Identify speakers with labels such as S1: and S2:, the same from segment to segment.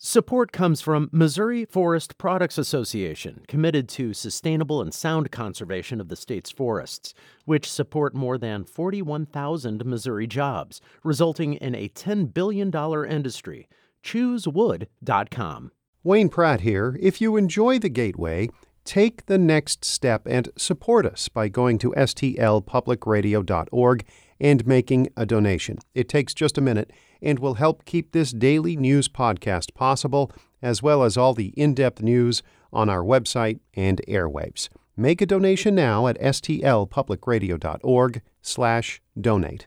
S1: Support comes from Missouri Forest Products Association, committed to sustainable and sound conservation of the state's forests, which support more than 41,000 Missouri jobs, resulting in a $10 billion industry. ChooseWood.com.
S2: Wayne Pratt here. If you enjoy the Gateway, take the next step and support us by going to stlpublicradio.org and making a donation. It takes just a minute and will help keep this daily news podcast possible, as well as all the in depth news on our website and airwaves. Make a donation now at stlpublicradio.org slash donate.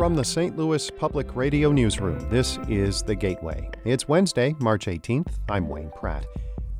S2: From the St. Louis Public Radio Newsroom, this is The Gateway. It's Wednesday, March 18th. I'm Wayne Pratt.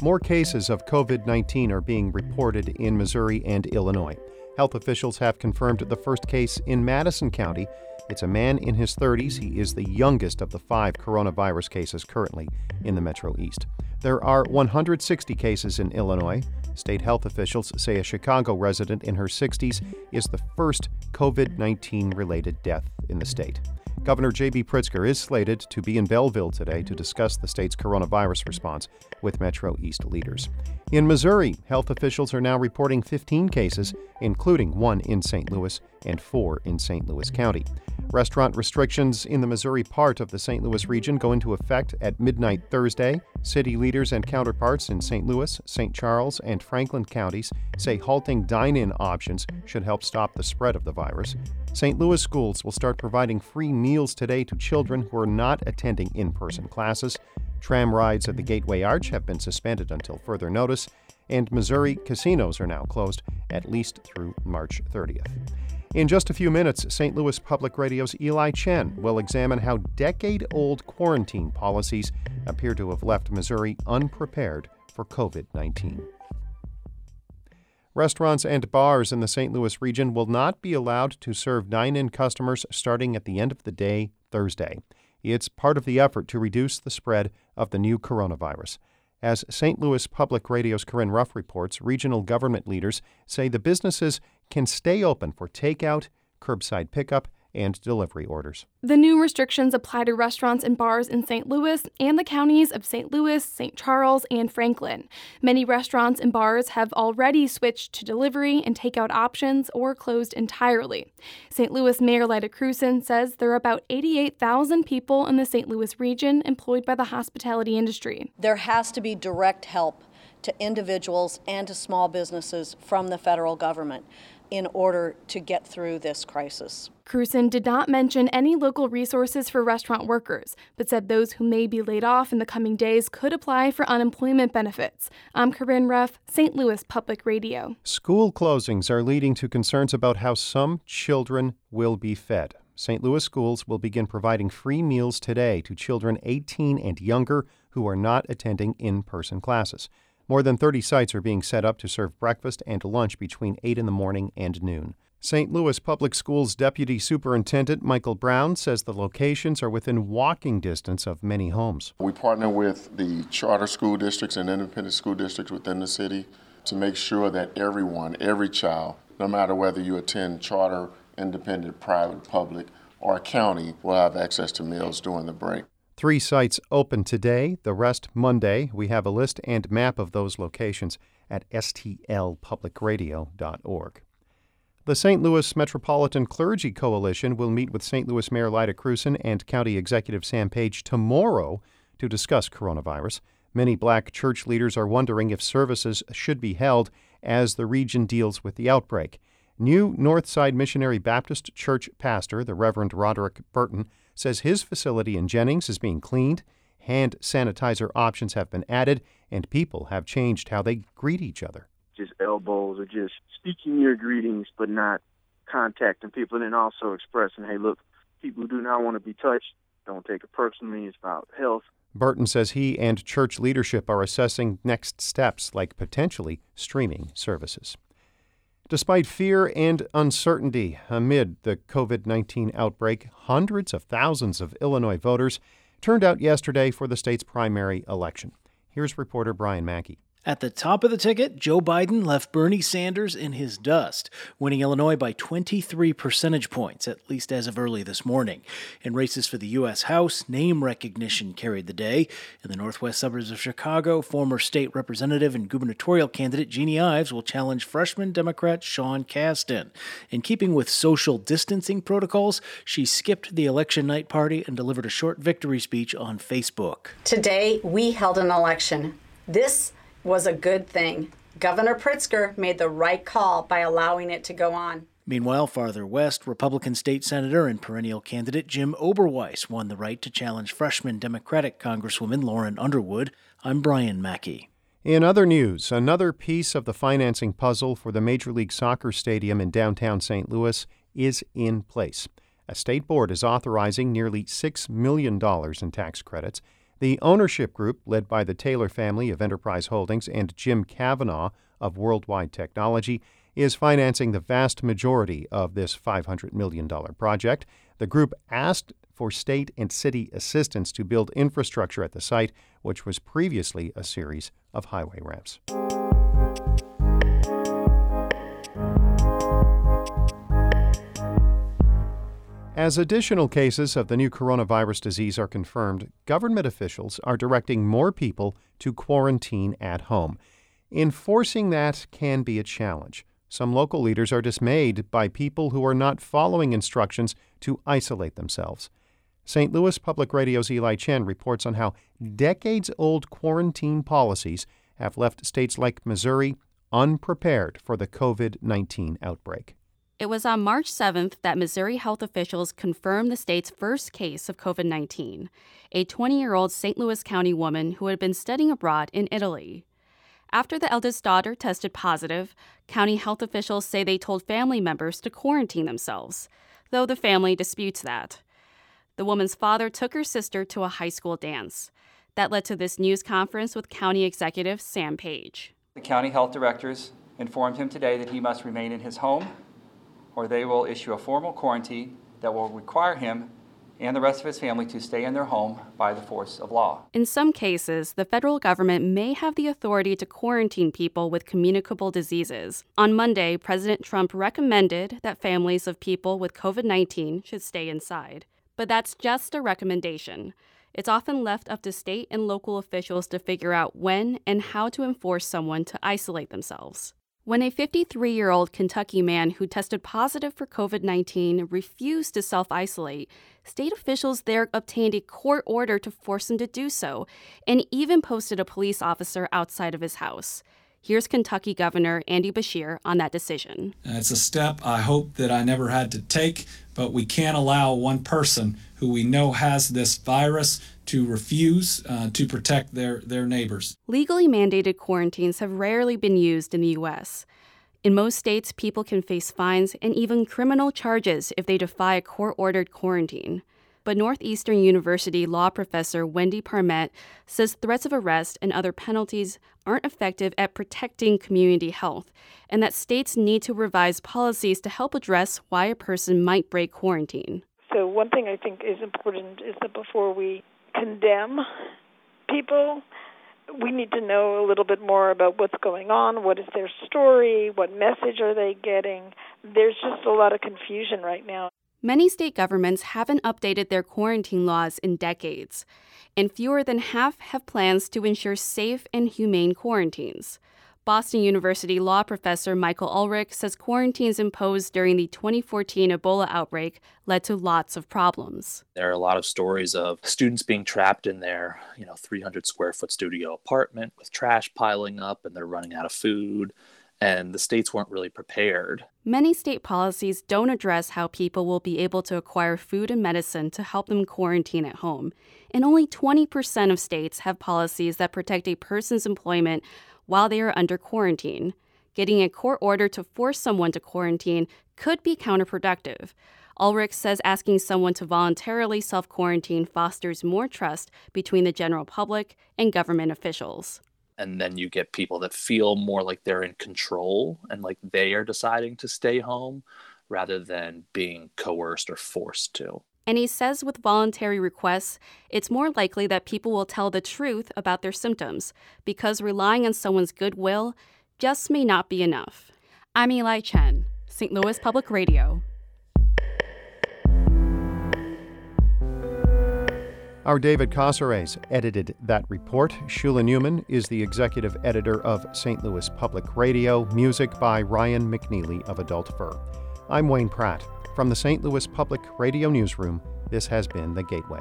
S2: More cases of COVID 19 are being reported in Missouri and Illinois. Health officials have confirmed the first case in Madison County. It's a man in his 30s. He is the youngest of the five coronavirus cases currently in the Metro East. There are 160 cases in Illinois. State health officials say a Chicago resident in her 60s is the first COVID 19 related death in the state. Governor J.B. Pritzker is slated to be in Belleville today to discuss the state's coronavirus response with Metro East leaders. In Missouri, health officials are now reporting 15 cases, including one in St. Louis and four in St. Louis County. Restaurant restrictions in the Missouri part of the St. Louis region go into effect at midnight Thursday. City leaders and counterparts in St. Louis, St. Charles, and Franklin counties say halting dine in options should help stop the spread of the virus. St. Louis schools will start providing free meals today to children who are not attending in person classes. Tram rides at the Gateway Arch have been suspended until further notice, and Missouri casinos are now closed at least through March 30th. In just a few minutes, St. Louis Public Radio's Eli Chen will examine how decade old quarantine policies appear to have left Missouri unprepared for COVID 19. Restaurants and bars in the St. Louis region will not be allowed to serve dine in customers starting at the end of the day Thursday. It's part of the effort to reduce the spread of the new coronavirus. As St. Louis Public Radio's Corinne Ruff reports, regional government leaders say the businesses can stay open for takeout, curbside pickup, and delivery orders.
S3: The new restrictions apply to restaurants and bars in St. Louis and the counties of St. Louis, St. Charles, and Franklin. Many restaurants and bars have already switched to delivery and takeout options or closed entirely. St. Louis Mayor Lyda Krewson says there are about 88,000 people in the St. Louis region employed by the hospitality industry.
S4: There has to be direct help to individuals and to small businesses from the federal government in order to get through this crisis.
S3: Krewson did not mention any local resources for restaurant workers, but said those who may be laid off in the coming days could apply for unemployment benefits. I'm Corinne Ruff, St. Louis Public Radio.
S2: School closings are leading to concerns about how some children will be fed. St. Louis schools will begin providing free meals today to children 18 and younger who are not attending in person classes. More than 30 sites are being set up to serve breakfast and lunch between 8 in the morning and noon. St. Louis Public Schools Deputy Superintendent Michael Brown says the locations are within walking distance of many homes.
S5: We partner with the charter school districts and independent school districts within the city to make sure that everyone, every child, no matter whether you attend charter, independent, private, public, or county, will have access to meals during the break.
S2: Three sites open today, the rest Monday. We have a list and map of those locations at stlpublicradio.org. The St. Louis Metropolitan Clergy Coalition will meet with St. Louis Mayor Lyda Krewson and County Executive Sam Page tomorrow to discuss coronavirus. Many black church leaders are wondering if services should be held as the region deals with the outbreak. New Northside Missionary Baptist Church pastor, the Reverend Roderick Burton, says his facility in Jennings is being cleaned, hand sanitizer options have been added, and people have changed how they greet each other.
S6: Just elbows or just speaking your greetings, but not contacting people, and then also expressing, hey, look, people who do not want to be touched, don't take it personally. It's about health.
S2: Burton says he and church leadership are assessing next steps like potentially streaming services. Despite fear and uncertainty amid the COVID 19 outbreak, hundreds of thousands of Illinois voters turned out yesterday for the state's primary election. Here's reporter Brian Mackey.
S7: At the top of the ticket, Joe Biden left Bernie Sanders in his dust, winning Illinois by 23 percentage points, at least as of early this morning. In races for the U.S. House, name recognition carried the day. In the northwest suburbs of Chicago, former state representative and gubernatorial candidate Jeannie Ives will challenge freshman Democrat Sean Casten. In keeping with social distancing protocols, she skipped the election night party and delivered a short victory speech on Facebook.
S8: Today, we held an election. This was a good thing. Governor Pritzker made the right call by allowing it to go on.
S7: Meanwhile, farther west, Republican state senator and perennial candidate Jim Oberweis won the right to challenge freshman Democratic Congresswoman Lauren Underwood. I'm Brian Mackey.
S2: In other news, another piece of the financing puzzle for the Major League Soccer stadium in downtown St. Louis is in place. A state board is authorizing nearly $6 million in tax credits the ownership group, led by the Taylor family of Enterprise Holdings and Jim Kavanaugh of Worldwide Technology, is financing the vast majority of this $500 million project. The group asked for state and city assistance to build infrastructure at the site, which was previously a series of highway ramps. As additional cases of the new coronavirus disease are confirmed, government officials are directing more people to quarantine at home. Enforcing that can be a challenge. Some local leaders are dismayed by people who are not following instructions to isolate themselves. St. Louis Public Radio's Eli Chen reports on how decades old quarantine policies have left states like Missouri unprepared for the COVID 19 outbreak.
S9: It was on March 7th that Missouri health officials confirmed the state's first case of COVID 19, a 20 year old St. Louis County woman who had been studying abroad in Italy. After the eldest daughter tested positive, county health officials say they told family members to quarantine themselves, though the family disputes that. The woman's father took her sister to a high school dance. That led to this news conference with County Executive Sam Page.
S10: The county health directors informed him today that he must remain in his home or they will issue a formal quarantine that will require him and the rest of his family to stay in their home by the force of law.
S9: In some cases, the federal government may have the authority to quarantine people with communicable diseases. On Monday, President Trump recommended that families of people with COVID 19 should stay inside. But that's just a recommendation. It's often left up to state and local officials to figure out when and how to enforce someone to isolate themselves. When a 53 year old Kentucky man who tested positive for COVID 19 refused to self isolate, state officials there obtained a court order to force him to do so and even posted a police officer outside of his house. Here's Kentucky Governor Andy Beshear on that decision.
S11: It's a step I hope that I never had to take, but we can't allow one person who we know has this virus to refuse uh, to protect their, their neighbors.
S9: Legally mandated quarantines have rarely been used in the U.S. In most states, people can face fines and even criminal charges if they defy a court ordered quarantine but Northeastern University law professor Wendy Parmet says threats of arrest and other penalties aren't effective at protecting community health, and that states need to revise policies to help address why a person might break quarantine.
S12: So, one thing I think is important is that before we condemn people, we need to know a little bit more about what's going on, what is their story, what message are they getting. There's just a lot of confusion right now.
S9: Many state governments haven't updated their quarantine laws in decades, and fewer than half have plans to ensure safe and humane quarantines. Boston University law professor Michael Ulrich says quarantines imposed during the 2014 Ebola outbreak led to lots of problems.
S13: There are a lot of stories of students being trapped in their, you know, 300 square foot studio apartment with trash piling up and they're running out of food and the states weren't really prepared.
S9: Many state policies don't address how people will be able to acquire food and medicine to help them quarantine at home, and only 20% of states have policies that protect a person's employment while they are under quarantine. Getting a court order to force someone to quarantine could be counterproductive. Ulrich says asking someone to voluntarily self quarantine fosters more trust between the general public and government officials
S13: and then you get people that feel more like they're in control and like they are deciding to stay home rather than being coerced or forced to.
S9: And he says with voluntary requests, it's more likely that people will tell the truth about their symptoms because relying on someone's goodwill just may not be enough. I'm Eli Chen, St. Louis Public Radio.
S2: Our David Cazares edited that report. Shula Neuman is the executive editor of St. Louis Public Radio, music by Ryan McNeely of Adult Fur. I'm Wayne Pratt. From the St. Louis Public Radio Newsroom, this has been The Gateway.